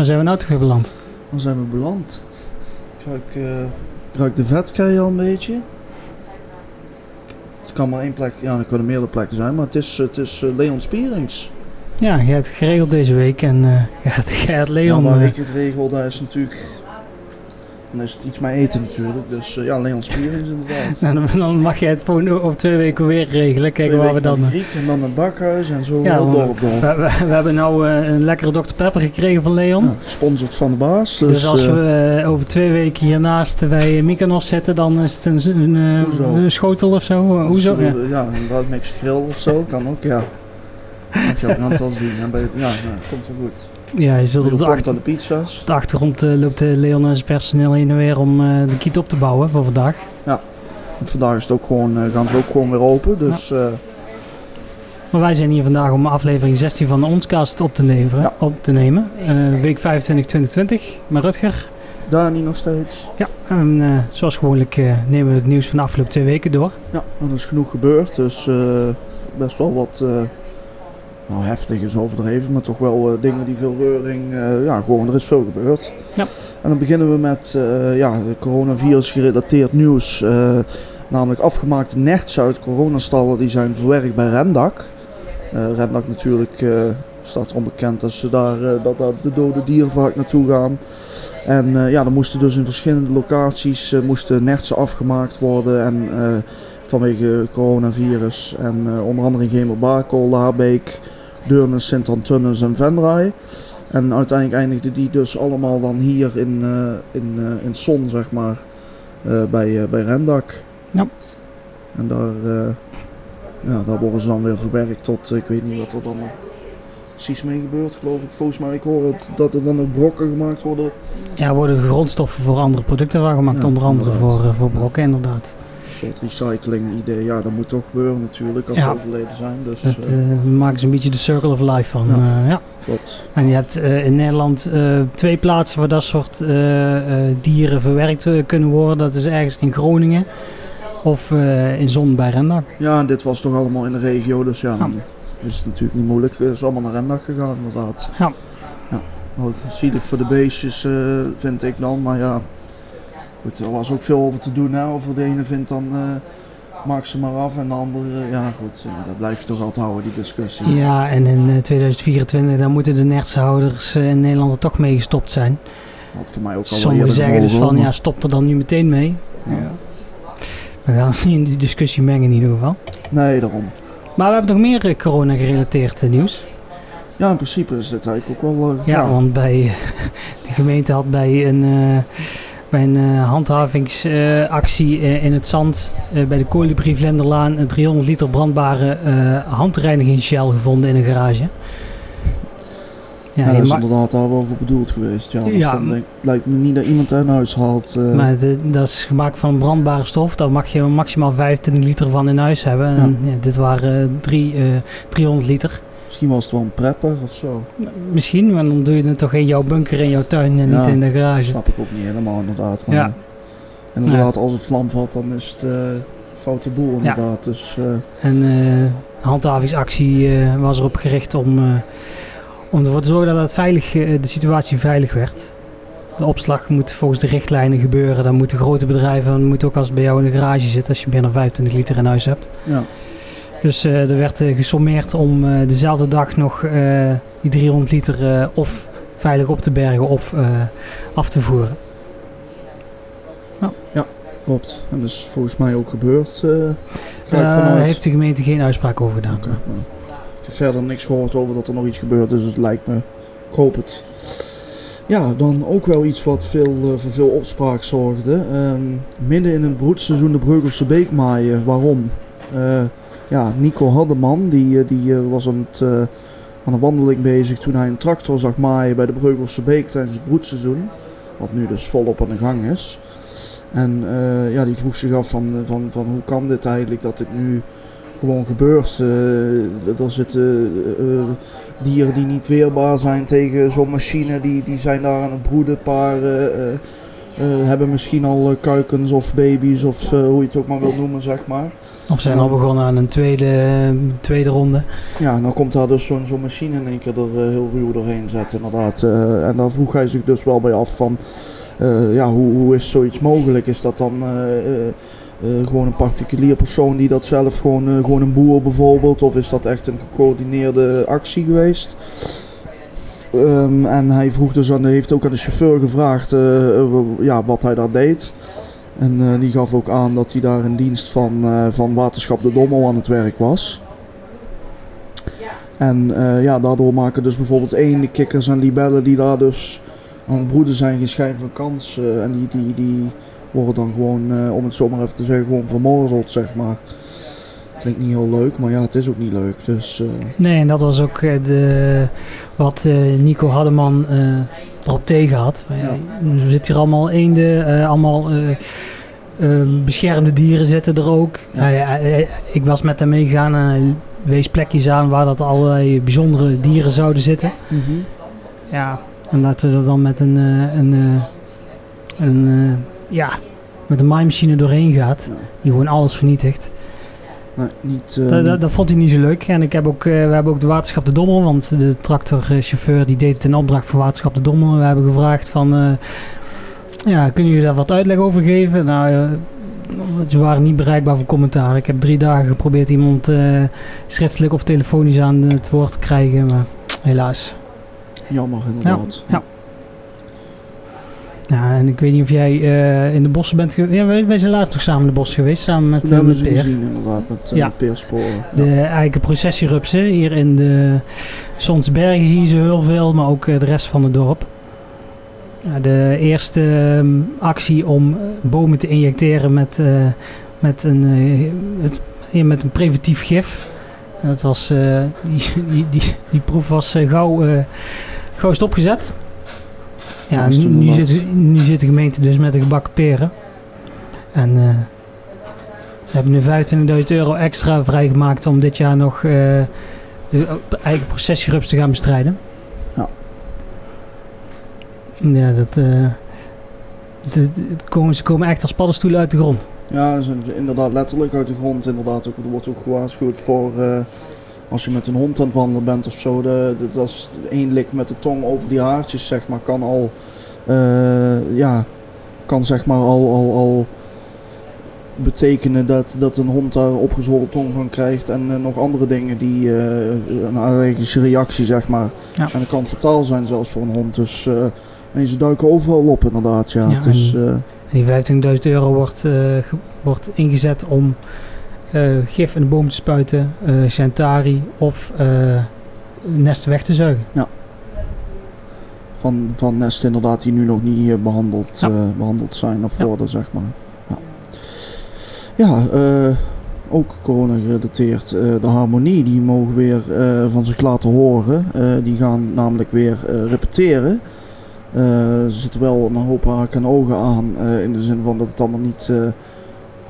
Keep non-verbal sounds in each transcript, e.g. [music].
Waar zijn we nou toch weer beland? Waar zijn we beland? Ik ruik, eh, ik ruik de vetkei al een beetje. Het kan maar één plek, ja, er kunnen meerdere plekken zijn, maar het is, het is eh, Leon Spierings. Ja, jij hebt het geregeld deze week en eh [laughs] jij hebt- Leon... ja, waar eh, ik het regel, daar is natuurlijk, dan is het iets met eten natuurlijk. Dus eh, ja, Leon Spierings inderdaad. [laughs] nou, dan, dan mag jij het volgende over twee weken weer regelen. Kijken waar we dan... Griek en dan het bakhuis en zo Ja, heel dorp. We, we, we hebben nou eh, een lekkere Dr. Pepper gekregen van Leon. Ja, gesponsord van de baas. Dus, Dus, als we eh, over twee weken hiernaast bij Mykonos zitten, dan is het een, een, schotel of zo. Hoezo? Ja. Ja, ja een Mixed Grill of zo, kan ook, ja. Mag je ook een aantal zien. Bij, ja, nou, komt wel goed. Ja, je zult op de, achter, aan de pizza's. op de achtergrond eh, loopt eh, Leon en zijn personeel heen en weer om eh, de kiet op te bouwen voor vandaag. Want vandaag is het ook gewoon, gaan ze ook gewoon weer open. Dus Maar wij zijn hier vandaag om aflevering 16 van de Onscast op te, leveren, Ja. op te nemen. Week 25 2020 met Rutger. Dani nog steeds. Ja, en zoals gewoonlijk nemen we het nieuws van de afgelopen twee weken door. Ja, er is genoeg gebeurd. Dus best wel wat, nou heftig is overdreven, maar toch wel eh, dingen die veel reuring, eh, ja gewoon er is veel gebeurd. Ja. En dan beginnen we met eh, ja, coronavirus gerelateerd nieuws. namelijk afgemaakte nerts uit coronastallen die zijn verwerkt bij Rendak. Rendak natuurlijk staat onbekend dat, ze daar, dat de dode dieren vaak naartoe gaan. En ja, er moesten dus in verschillende locaties moesten nertsen afgemaakt worden. En vanwege coronavirus. En onder andere in Gemerbakel, Laarbeek, Deurne, Sint-Antunes en Venray. En uiteindelijk eindigden die dus allemaal dan hier in, eh in, eh in Son, zeg maar, eh, bij, bij Rendak. Ja. En daar, ja, daar worden ze dan weer verwerkt tot, ik weet niet wat er dan nog precies mee gebeurt, geloof ik. Volgens mij, ik hoor het, dat er dan ook brokken gemaakt worden. Ja, worden grondstoffen voor andere producten van gemaakt, Ja, onder andere inderdaad. voor, voor brokken inderdaad. Een soort recycling idee. Ja, dat moet toch gebeuren natuurlijk als Ja. ze overleden zijn. Dus Dat eh, eh, maken ze een beetje de circle of life van. Ja. Ja. ja. klopt. En je hebt eh, in Nederland eh, twee plaatsen waar dat soort eh, eh, dieren verwerkt eh, kunnen worden. Dat is ergens in Groningen of eh, in Zon bij Rendak. Ja, en dit was toch allemaal in de regio, dus ja, dan is het natuurlijk niet moeilijk. Het is allemaal naar Rendag gegaan, inderdaad. Ja. ja. Ook zielig voor de beestjes, eh, vind ik dan. Maar ja, goed, er was ook veel over te doen. Hè. Over de ene vindt dan, eh maak ze maar af. En de andere, ja goed, ja, dat blijft toch altijd houden, die discussie. Ja, en in eh, 2024 dan moeten de nertshouders eh, in Nederland er toch mee gestopt zijn. Wat voor mij ook al wel Sommigen zeggen dus van ja, stop er dan nu meteen mee. Ja. We gaan ons [laughs] niet in die discussie mengen in ieder geval. Nee, daarom. Maar we hebben nog meer eh, corona-gerelateerd eh, nieuws. Ja, in principe is dit eigenlijk ook wel... eh, Ja, want bij, eh, [laughs] de gemeente had bij een, eh, bij een eh, handhavingsactie eh, in het zand eh, bij de Kolibrie Vlenderlaan een 300 liter brandbare handreinigingsgel gevonden in een garage. Ja, Ja, je dat is inderdaad al wel voor bedoeld geweest. Ja, dus Ja, dan m- denk, lijkt me niet dat iemand uit huis haalt. maar de- dat is gemaakt van brandbare stof. Daar mag je maximaal 25 liter van in huis hebben. En, ja, dit waren eh, drie, eh, 300 liter. Misschien was het wel een prepper of zo. Misschien, maar dan doe je het toch in jouw bunker in jouw tuin en Ja. niet in de Dat garage. snap ik ook niet helemaal inderdaad. Maar Ja. En inderdaad, als het vlam valt, dan is het eh foute boel inderdaad. Dus eh, En eh handhavingsactie was erop gericht om, om ervoor te zorgen dat het veilig, de situatie veilig werd. De opslag moet volgens de richtlijnen gebeuren. Dan moeten grote bedrijven, dan moet ook als het bij jou in de garage zit, als je meer dan 25 liter in huis hebt. ja. Dus eh, er werd eh, gesommeerd om eh, dezelfde dag nog die 300 liter of veilig op te bergen of af te voeren. klopt. En dat is volgens mij ook gebeurd. Daar heeft de gemeente geen uitspraak over gedaan. Nou. Ik heb verder niks gehoord over dat er nog iets gebeurt, dus het lijkt me. Ik hoop het. Ja, dan ook wel iets wat veel, voor veel opspraak zorgde. Ehm, midden in het broedseizoen de Breugelse Beek maaien. Waarom? Eh, ja, Nico Haddeman die, eh, die eh, was aan, het, eh, aan een wandeling bezig toen hij een tractor zag maaien bij de Breugelse Beek tijdens het broedseizoen. Wat nu dus volop aan de gang is. En ja, die vroeg zich af van, van, van hoe kan dit eigenlijk dat dit nu gewoon gebeurt. Eh, er zitten dieren die niet weerbaar zijn tegen zo'n machine, die, die zijn daar aan het broeden, paren. hebben misschien al kuikens of baby's of hoe je het ook maar wilt noemen, zeg maar. Of zijn al begonnen aan een tweede, tweede ronde. Ja, dan komt daar dus zo'n zo'n machine in één keer er heel ruw doorheen zetten, inderdaad. en daar vroeg hij zich dus wel bij af van, ja, hoe, hoe is zoiets mogelijk? Is dat dan uh, gewoon een particulier persoon die dat zelf gewoon, uh, gewoon een boer bijvoorbeeld? Of is dat echt een gecoördineerde actie geweest? Um, en hij vroeg dus aan, heeft ook aan de chauffeur gevraagd uh, ja, wat hij daar deed. En die gaf ook aan dat hij daar in dienst van, van Waterschap de Dommel aan het werk was. En ja, daardoor maken dus bijvoorbeeld één kikkers en libellen die daar dus aan het broeden zijn geen schijn van kans. en die, die, die, worden dan gewoon, uh, om het zomaar even te zeggen, gewoon vermorzeld, zeg maar. Klinkt niet heel leuk, maar ja, het is ook niet leuk. Dus, uh... Nee, en dat was ook de, wat Nico Haddeman erop tegen had. Ja. Er zitten hier allemaal eenden, allemaal beschermde dieren zitten er ook. Ja. ik was met hem meegegaan en hij wees plekjes aan waar dat allerlei bijzondere dieren zouden zitten. Mm -hmm. Ja, en dat we er dan met een, een, een ja, met een maaimachine doorheen gaat. Die gewoon alles vernietigt. Nee, niet, uh, dat, dat, dat, vond hij niet zo leuk. En ik heb ook, uh, we hebben ook de Waterschap de Dommel. Want de tractorchauffeur die deed het in opdracht voor Waterschap de Dommel. We hebben gevraagd van... Uh, ja, kunnen jullie daar wat uitleg over geven? Nou, ze waren niet bereikbaar voor commentaar. Ik heb drie dagen geprobeerd iemand schriftelijk of telefonisch aan het woord te krijgen. Maar helaas. Jammer inderdaad. ja. ja. Ja, en ik weet niet of jij uh, in de bossen bent geweest. Ja, wij, wij, zijn laatst nog samen in de bos geweest, samen met, uh, met Peer. gezien inderdaad, met ja. Peersporen. Ja. De eigen processierupsen hier in de Sonsbergen zie je ze heel veel, maar ook de rest van het dorp. Ja, de eerste um, actie om bomen te injecteren met, met, een, het, met een preventief gif. Dat was, [laughs] die, die, die, die, proef was gauw, gauw stopgezet. Ja, nu, nu, zit, nu zit de gemeente dus met de gebakken peren. En uh, ze hebben nu 25.000 euro extra vrijgemaakt om dit jaar nog uh, de eigen processierups te gaan bestrijden. Ja. Ja, dat, uh, het, komen, ze komen echt als paddenstoelen uit de grond. Ja, ze inderdaad letterlijk uit de grond. Inderdaad, ook, er wordt ook gewaarschuwd voor als je met een hond aan het wandelen bent of zo, de, de, dat is één lik met de tong over die haartjes, zeg maar, kan al, uh, ja, kan zeg maar al, al, al betekenen dat, dat een hond daar opgezwollen tong van krijgt en uh, nog andere dingen die uh, een allergische reactie, zeg maar. Ja. En dat kan fataal zijn zelfs voor een hond. Dus en ze duiken overal op inderdaad, ja. ja dus, en die 15.000 euro wordt, wordt ingezet om gif in de boom te spuiten, uh, Centari of uh, nesten weg te zuigen. Ja. Van, van nesten inderdaad die nu nog niet behandeld, ja. behandeld zijn of worden, zeg maar. Ja, ja ook corona gerelateerd. de harmonie, die mogen weer van zich laten horen. die gaan namelijk weer repeteren. ze zitten wel een hoop haken en ogen aan. in de zin van dat het allemaal niet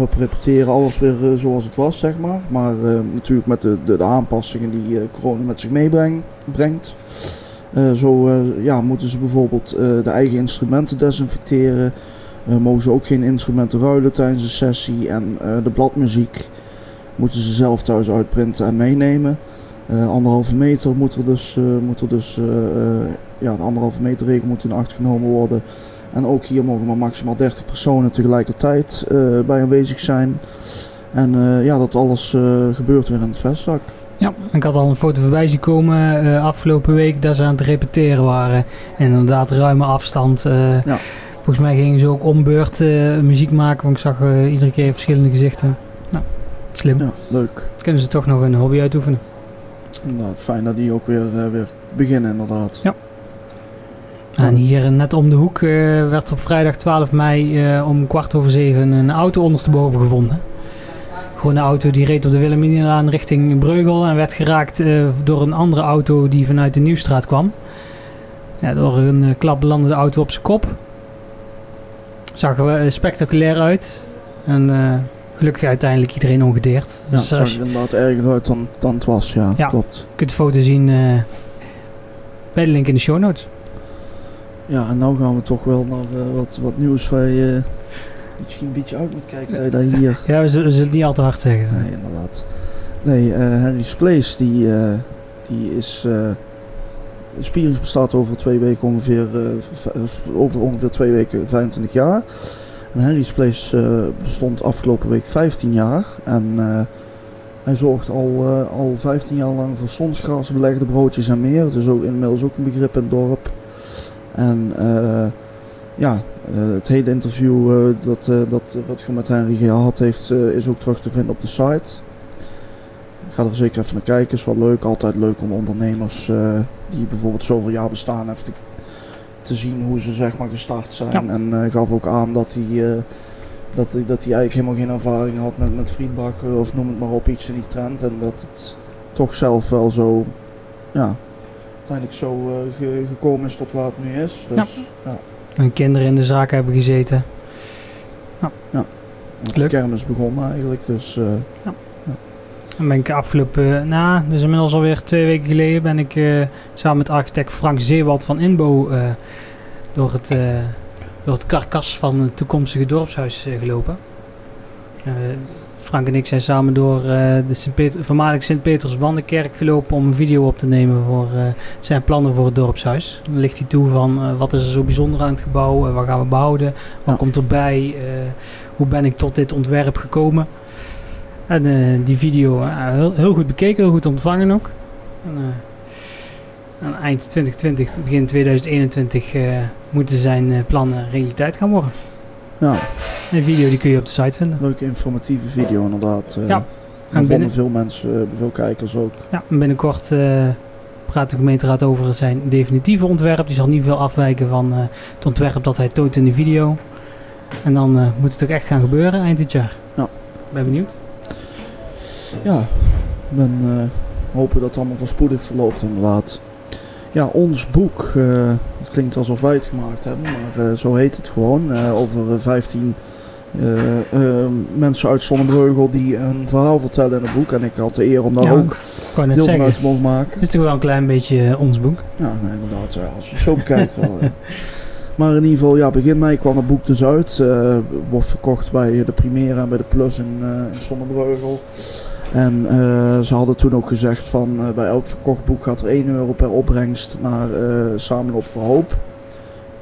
op repeteren alles weer uh, zoals het was, zeg maar. Maar uh, natuurlijk met de, de, de, aanpassingen die uh, corona met zich meebrengt. zo ja, moeten ze bijvoorbeeld de eigen instrumenten desinfecteren. mogen ze ook geen instrumenten ruilen tijdens de sessie. En de bladmuziek moeten ze zelf thuis uitprinten en meenemen. anderhalve meter moet er dus, er dus ja, de anderhalve meter regel moet in acht genomen worden. En ook hier mogen maar maximaal 30 personen tegelijkertijd uh, bij aanwezig zijn. En uh, ja, dat alles uh, gebeurt weer in het vestzak. Ja, ik had al een foto voorbij zien komen afgelopen week dat ze aan het repeteren waren. En inderdaad ruime afstand. Ja. Volgens mij gingen ze ook om beurt muziek maken, want ik zag iedere keer verschillende gezichten. Nou, slim. Ja, leuk. Kunnen ze toch nog een hobby uitoefenen. Nou, fijn dat die ook weer, weer beginnen inderdaad. Ja. En hier net om de hoek uh, werd op vrijdag 12 mei uh, om kwart over zeven een auto ondersteboven gevonden. Gewoon een auto die reed op de Wilhelminalaan richting Breugel en werd geraakt uh, door een andere auto die vanuit de Nieuwstraat kwam. Ja, door een klap belandde de auto op zijn kop. Zag er spectaculair uit. En gelukkig uiteindelijk iedereen ongedeerd. Ja, dus het zag er inderdaad erger uit dan, dan het was, ja, ja klopt. Je kunt de foto zien bij de link in de show notes. Ja, en nou gaan we toch wel naar eh, wat, wat nieuws waar je misschien een beetje uit moet kijken dat je hier... [laughs] Ja, we zullen, we zullen het niet al te hard zeggen. Nee, inderdaad. Nee, eh Henry's Place, die, eh, die is... eh Spierings bestaat over twee weken ongeveer, eh, over ongeveer twee weken 25 jaar. En Henry's Place eh, bestond afgelopen week 15 jaar. En eh, hij zorgt al, eh, al 15 jaar lang voor sonsgras, belegde broodjes en meer. Het is ook inmiddels ook een begrip in het dorp. En eh, ja, eh, het hele interview eh, dat, dat Rutger met Henry gehad heeft, is ook terug te vinden op de site. Ga er zeker even naar kijken, is wel leuk. Altijd leuk om ondernemers die bijvoorbeeld zoveel jaar bestaan even te, te zien hoe ze zeg maar gestart zijn. Ja. En gaf ook aan dat hij, dat, hij, dat hij eigenlijk helemaal geen ervaring had met, met frietbakken of noem het maar op, iets in die trend. En dat het toch zelf wel zo, ja, uiteindelijk zo eh, ge- gekomen is tot waar het nu is. Dus ja, En kinderen in de zaak hebben gezeten. de Leuk. kermis begonnen eigenlijk. Dus eh, Dan ben ik afgelopen, nou, dus inmiddels alweer twee weken geleden, ben ik eh, samen met architect Frank Zeewald van Inbo eh, door, het, eh, door het karkas van het toekomstige dorpshuis eh, gelopen. Frank en ik zijn samen door eh, de Sint voormalig Sint-Petersbandenkerk gelopen om een video op te nemen voor eh, zijn plannen voor het dorpshuis. Dan ligt hij toe van eh, wat is er zo bijzonder aan het gebouw, wat gaan we behouden, wat komt erbij, hoe ben ik tot dit ontwerp gekomen. En die video heel, heel goed bekeken, heel goed ontvangen ook. En, aan eind 2020, begin 2021 eh, moeten zijn plannen realiteit gaan worden. Ja, En die video die kun je op de site vinden. leuke informatieve video inderdaad. eh Ja. En vonden binnen, veel mensen, eh, veel kijkers ook. ja, en binnenkort eh, praat de gemeenteraad over zijn definitieve ontwerp. Die zal niet veel afwijken van het ontwerp dat hij toont in de video. En dan moet het ook echt gaan gebeuren eind dit jaar. Ja. Ben benieuwd. Ja, ik ben hopen dat het allemaal voorspoedig verloopt inderdaad. Ja, ons boek, eh, het klinkt alsof wij het gemaakt hebben, maar eh, zo heet het gewoon. eh, over eh, 15 eh, eh, mensen uit Zonnebreugel die een verhaal vertellen in het boek. En ik had de eer om daar Ja, ook deel van zeggen, uit te mogen maken. het is toch wel een klein beetje ons boek. Ja, nee, inderdaad. als je het zo bekijkt wel. [laughs] Maar in ieder geval, ja, begin mei kwam het boek dus uit. wordt verkocht bij de Primera en bij de Plus in, in Zonnebreugel. En eh, ze hadden toen ook gezegd van eh, bij elk verkocht boek gaat er 1 euro per opbrengst naar eh Samenloop voor Hoop.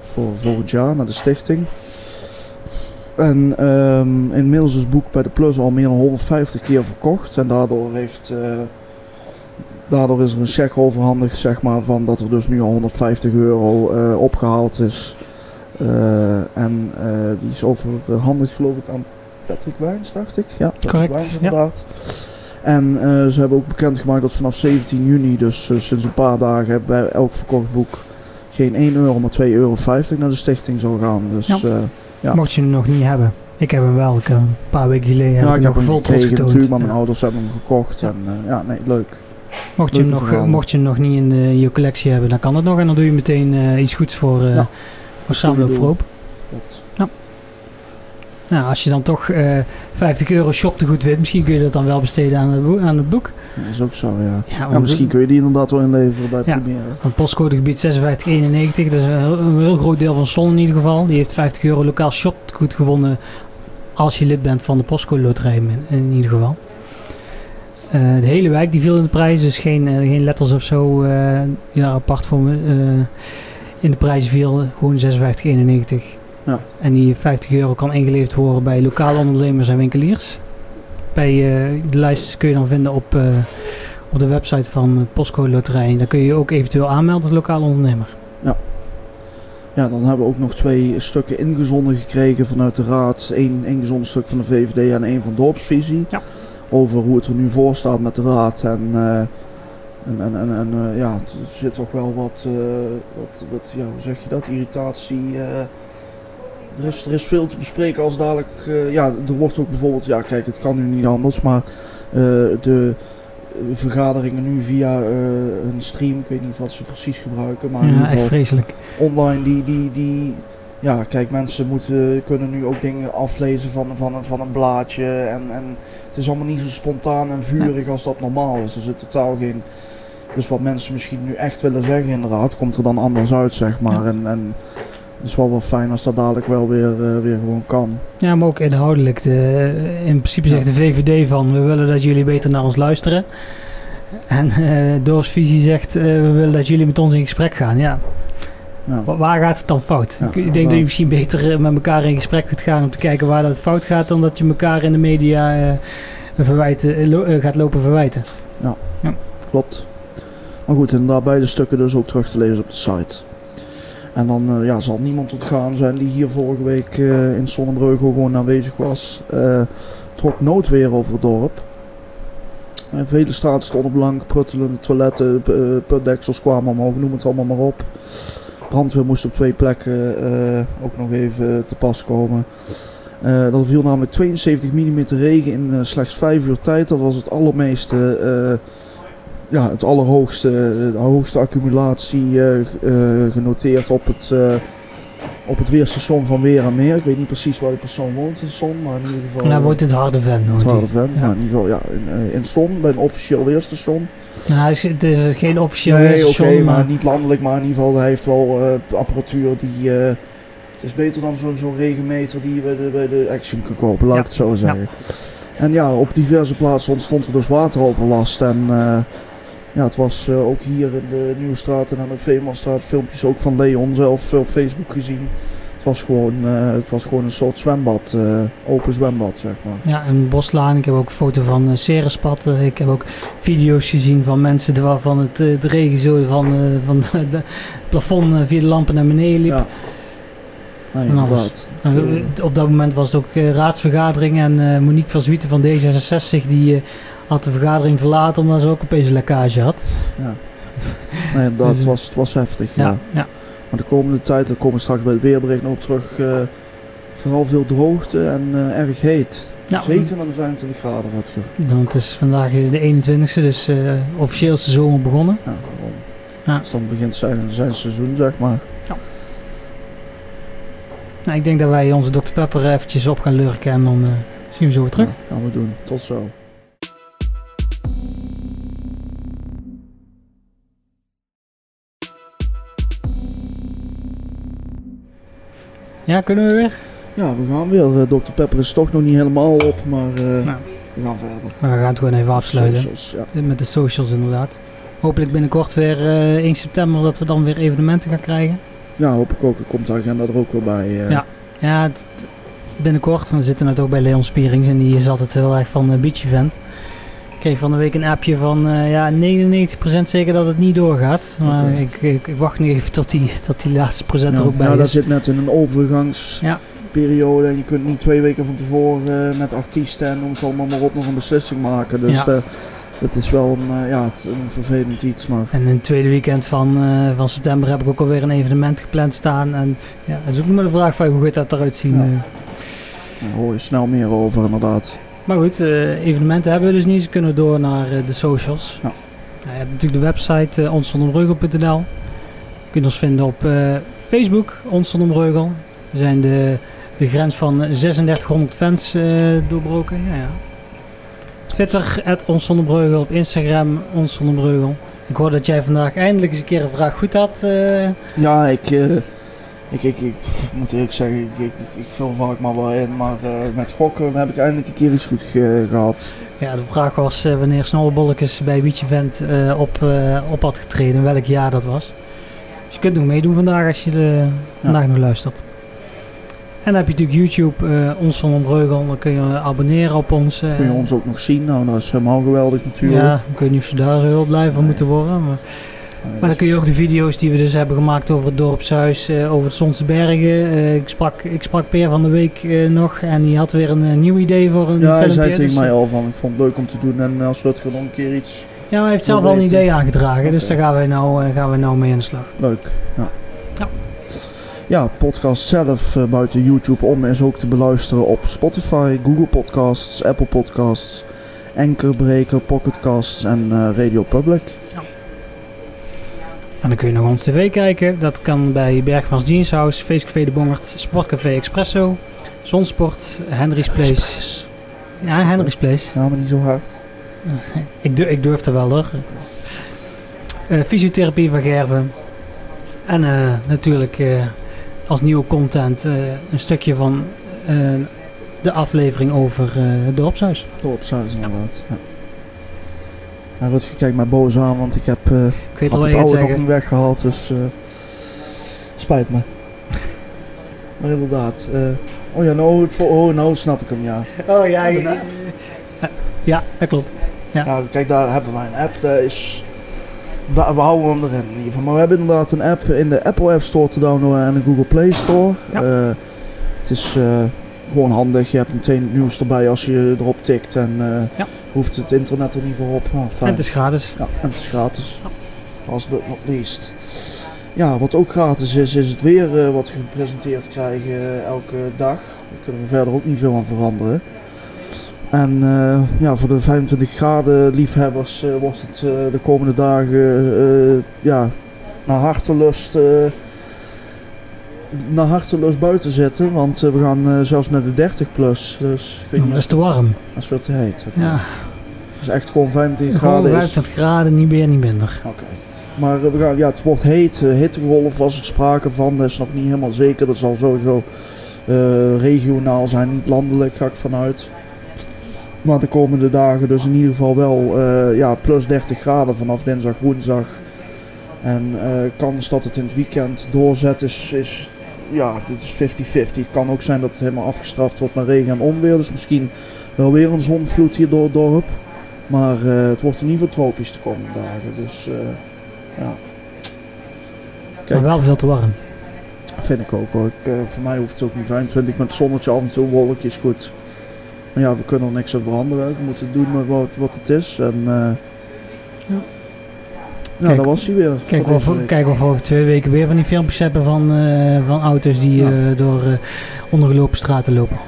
Voor volgend jaar, naar de stichting. En ehm, inmiddels is het boek bij de Plus al meer dan 150 keer verkocht. En daardoor heeft... Daardoor is er een check overhandigd, zeg maar, van dat er dus nu al 150 euro eh, opgehaald is. En die is overhandigd, geloof ik, aan Patrick Wijns, dacht ik. Ja, Patrick Correct, Wijns ja. En eh, ze hebben ook bekendgemaakt dat vanaf 17 juni, dus eh, sinds een paar dagen, bij elk verkocht boek geen 1 euro, maar 2,50 euro naar de stichting zal gaan. Dus Ja. ja, Ja. Mocht je hem nog niet hebben. Ik heb hem wel. Ik heb een paar weken geleden heb ja, ik ik heb hem vol trots getoond. natuurlijk, maar mijn Ja. ouders hebben hem gekocht. En eh, ja, nee, leuk. Mocht, je hem nog, mocht je hem nog niet in de, je collectie hebben, dan kan het nog. En dan doe je meteen eh, iets goeds voor, eh Ja. voor Samenloop Hoop. Nou, als je dan toch eh 50 euro shoptegoed wint, misschien kun je dat dan wel besteden aan het, boek, aan het boek. Dat is ook zo, ja. Ja, misschien kun je die inderdaad wel inleveren bij Ja. Primera. Want postcodegebied 5691, dat is een heel, een heel groot deel van Son in ieder geval. Die heeft 50 euro lokaal shoptegoed gewonnen als je lid bent van de postcode loterij in, in ieder geval. Eh, de hele wijk die viel in de prijs, dus geen, eh, geen letters of zo eh, die daar apart voor me eh, in de prijs viel. Gewoon 56,91. Ja. En die 50 euro kan ingeleverd worden bij lokale ondernemers en winkeliers. Bij, eh, de lijst kun je dan vinden op, eh, op de website van Postcode Loterij. Daar kun je je ook eventueel aanmelden als lokale ondernemer. Ja, dan hebben we ook nog twee stukken ingezonden gekregen vanuit de raad. Eén ingezonden stuk van de VVD en één van Dorpsvisie. Ja. Over hoe het er nu voor staat met de raad. En, eh, en, en, en, en, eh, ja, er zit toch wel wat, eh, wat, wat ja, hoe zeg je dat, irritatie. Er, is, er is veel te bespreken als dadelijk, eh, ja, er wordt ook bijvoorbeeld, ja kijk, het kan nu niet anders, maar eh, de vergaderingen nu via eh, een stream, ik weet niet wat ze precies gebruiken, maar in ieder echt geval vreselijk. online die, die, die ja, kijk, mensen moeten, kunnen nu ook dingen aflezen van, van, een- van een blaadje. En, en het is allemaal niet zo spontaan en vurig als dat normaal is. Er zit totaal geen, Dus wat mensen misschien nu echt willen zeggen inderdaad, komt er dan anders uit, zeg maar. En, en het is wel wel fijn als dat dadelijk wel weer, eh, weer gewoon kan. Ja, maar ook inhoudelijk. De, in principe zegt de VVD van we willen dat jullie beter naar ons luisteren. En eh Dorpsvisie zegt eh, we willen dat jullie met ons in gesprek gaan. Ja, Ja. wa- waar gaat het dan fout? Ja, ik denk dat je misschien beter eh, met elkaar in gesprek kunt gaan om te kijken waar dat fout gaat, dan dat je elkaar in de media eh, verwijten, eh, lo- eh, gaat lopen verwijten. Klopt. Maar goed, inderdaad, beide stukken dus ook terug te lezen op de site. En dan eh, ja, zal niemand ontgaan zijn die hier vorige week eh, in Sonnenbreugel gewoon aanwezig was. Eh trok noodweer over het dorp. En vele straten stonden blank, pruttelende toiletten, putdeksels kwamen omhoog, noem het allemaal maar op. Brandweer moest op twee plekken ook nog even te pas komen. Eh er viel namelijk 72 mm regen in slechts 5 uur tijd. Dat was het allermeeste ja, het allerhoogste, eh, de hoogste accumulatie eh, eh, genoteerd op het, op het weerstation van Weer en Meer. Ik weet niet precies waar die persoon woont in Son, maar in ieder geval... Dan wordt het harde vent. het harde vent, Ja. maar in ieder geval ja, in, in Son, bij een officieel weerstation. Nou, het is geen officieel nee, weerstation, maar maar niet landelijk, maar in ieder geval hij heeft wel apparatuur die... het is beter dan zo'n zo'n regenmeter die je bij de, bij de Action kan kopen, laat Ja. ik het zo zeggen. En ja, op diverse plaatsen ontstond er dus wateroverlast. En ja, het was eh, ook hier in de Nieuwstraat en aan de Veemanstraat filmpjes ook van Leon zelf op Facebook gezien. Het was gewoon, eh, het was gewoon een soort zwembad, eh, open zwembad zeg maar. Ja, een boslaan. Ik heb ook een foto van uh, Serespad. Ik heb ook video's gezien van mensen waarvan het, de regen zo van, van het plafond via de lampen naar beneden liep. Ja. Nee, En inderdaad. We- op dat moment was het ook raadsvergadering en Monique van Zwieten van D66 die had de vergadering verlaten omdat ze ook opeens een lekkage had. Ja. Nee, inderdaad, het was, het was heftig. Ja. Ja, ja. Maar de komende tijd, daar komen we straks bij het weerbericht nog op terug, eh, vooral veel droogte en eh, erg heet. Ja. Zeker aan de 25 graden, Rutger. Dan het is vandaag de 21ste, dus uh, officieel is de zomer begonnen. Ja, gewoon. Ja. Dus dan begint zijn, zijn seizoen, zeg maar. Nou, ik denk dat wij onze Dr. Pepper eventjes op gaan lurken en dan zien we zo weer terug. Ja, gaan we doen. Tot zo. Ja, kunnen we weer? Ja, we gaan weer. Uh, Dr. Pepper is toch nog niet helemaal op, maar uh, Nou. we gaan verder. Maar we gaan het gewoon even afsluiten. Socials, ja. Met de socials inderdaad. Hopelijk binnenkort weer uh, 1 september dat we dan weer evenementen gaan krijgen. ja, hoop ik ook. Komt de agenda er ook weer bij. Uh. Ja, ja het, binnenkort. We zitten net ook bij Leon Spierings en die is altijd heel erg van Beach Event. Ik kreeg van de week een appje van uh, ja, 99% zeker dat het niet doorgaat. Maar ik, ik, ik wacht nu even tot die, tot die laatste procent Ja, er ook bij dat is. zit net in een overgangsperiode. Ja. En je kunt niet twee weken van tevoren uh, met artiesten en noem het allemaal maar op nog een beslissing maken. Dus Ja. ja. dat is wel een, ja, het een vervelend iets. Maar En in het tweede weekend van, uh, van september heb ik ook alweer een evenement gepland staan. En ja, het is ook nog maar de vraag van hoe gaat dat eruit zien. Ja. eh. daar hoor je snel meer over inderdaad. Maar goed, eh, evenementen hebben we dus niet. Ze kunnen door naar eh, de socials. Ja. Nou, je hebt natuurlijk de website uh, onsondomreugel.nl. Je kunt ons vinden op eh, Facebook, Onsondomreugel. We zijn de, de grens van 3600 fans eh, doorbroken. Ja, ja. Twitter, onsonderbreugel. Op Instagram, onsonderbreugel. Ik hoor dat jij vandaag eindelijk eens een keer een vraag goed had. eh. Ja, ik, eh, ik, ik, ik moet eerlijk zeggen, ik, ik, ik, vul vaak maar wel in. Maar eh, met gokken heb ik eindelijk een keer iets goed ge- gehad. Ja, de vraag was eh, wanneer Snollebolletjes bij Beach Event eh, op, op had getreden, welk jaar dat was. Dus je kunt nog meedoen vandaag als je de, vandaag nog luistert. En dan heb je natuurlijk YouTube, ons van Breugel, dan kun je abonneren op ons. Kun je ons ook nog zien? Nou, dat is helemaal geweldig natuurlijk. Ja, ik weet niet of ze daar zo heel blij van Nee. moeten worden. Maar, maar dan kun je ook de video's die we dus hebben gemaakt over het dorpshuis, eh, over het Zonse Bergen. eh, ik, sprak, ik sprak Peer van de week eh, nog en die had weer een nieuw idee voor een Ja, hij zei tegen dus, mij al van, ik vond het leuk om te doen. En als Rutger nog een keer iets Ja, hij heeft zelf al een idee aangedragen, dus daar gaan wij, nou, gaan wij nou mee aan de slag. Leuk, ja. Ja. Ja, podcast zelf buiten YouTube om is ook te beluisteren op Spotify, Google Podcasts, Apple Podcasts, Anchorbreaker, Pocketcasts en eh, Radio Public. En dan kun je nog ons tv kijken. Dat kan bij Bergmans Jeanshouse, Feestcafé de Bongert, Sportcafé Expresso, Zonsport, Henry's Place. Ja, Henry's Place. Ja, maar niet zo hard. Ik, durf, ik durf er wel hoor. eh, fysiotherapie van Gerven. En eh, natuurlijk eh, als nieuwe content een stukje van de aflevering over het dorpshuis. Dorpshuis inderdaad. Ja. Ja, Rutger kijkt mij boos aan, want ik heb eh Ik weet al het oude nog niet weggehaald, dus eh, spijt me. Maar inderdaad. eh, oh ja, nou, ik oh, nou snap ik hem, ja. Oh ja, Ja, ja, dat klopt. Ja. Ja, kijk, daar hebben wij een app. Dat is, we houden hem erin in ieder geval. Maar we hebben inderdaad een app in de Apple App Store te downloaden en de Google Play Store. Ja. Het is gewoon handig. Je hebt meteen het nieuws erbij als je erop tikt. En Ja. Hoeft het internet er niet voor op. En het is gratis. Ja, en het is gratis. Als but not least. Ja, wat ook gratis is, is het weer eh, wat we gepresenteerd krijgen eh, elke dag. Daar kunnen we verder ook niet veel aan veranderen. En eh, ja, voor de 25 graden liefhebbers eh, wordt het de komende dagen ja, naar hartelust, naar hartelust buiten zitten. Want we gaan zelfs naar de 30 plus. Dus ik weet Ja, niet dat is te warm. als het veel te heet. Ja, Dus echt gewoon 25 gewoon graden is. 25 graden, niet meer, niet minder. Oké. Maar eh, we gaan, ja, het wordt heet. eh, hittegolf was er sprake van. Dat is nog niet helemaal zeker. Dat zal sowieso eh, regionaal zijn, niet landelijk, ga ik vanuit. Maar de komende dagen dus in ieder geval wel ja, plus 30 graden vanaf dinsdag, woensdag. En eh kans dat het in het weekend doorzet is, is ja, dit is 50-50. Het kan ook zijn dat het helemaal afgestraft wordt met regen en onweer. Dus misschien wel weer een zonvloed hier door het dorp. Maar eh, het wordt in ieder geval tropisch de komende dagen. Dus eh, ja. Kijk, Maar wel veel te warm. vind ik ook hoor. Ik, eh, voor mij hoeft het ook niet 25 met zonnetje af en toe, wolkjes goed. Maar ja, we kunnen er niks aan veranderen. We moeten doen met wat, wat het is. En Ja. ja, Kijk, dat was hij weer. Kijk, of kijk of we over twee weken weer van die filmpjes hebben van, van auto's die Ja. door ondergelopen straten lopen.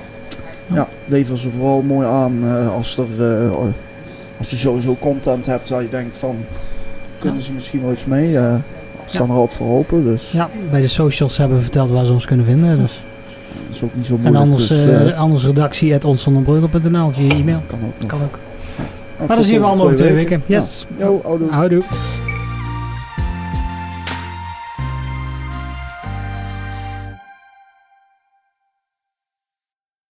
Ja, lever ze vooral mooi aan als, er, als je sowieso content hebt waar je denkt van... Kunnen ze misschien wel iets mee? we staan er altijd voor open, dus Ja, bij de socials hebben we verteld waar ze ons kunnen vinden. Dus. dat is ook niet zo En moeilijk. anders, dus, eh eh, anders redactie at via e-mail. kan ook nog. Kan ook. Maar dan zien we allemaal over twee weken. Yes. Ja. Yo, oudoe. Houdoe.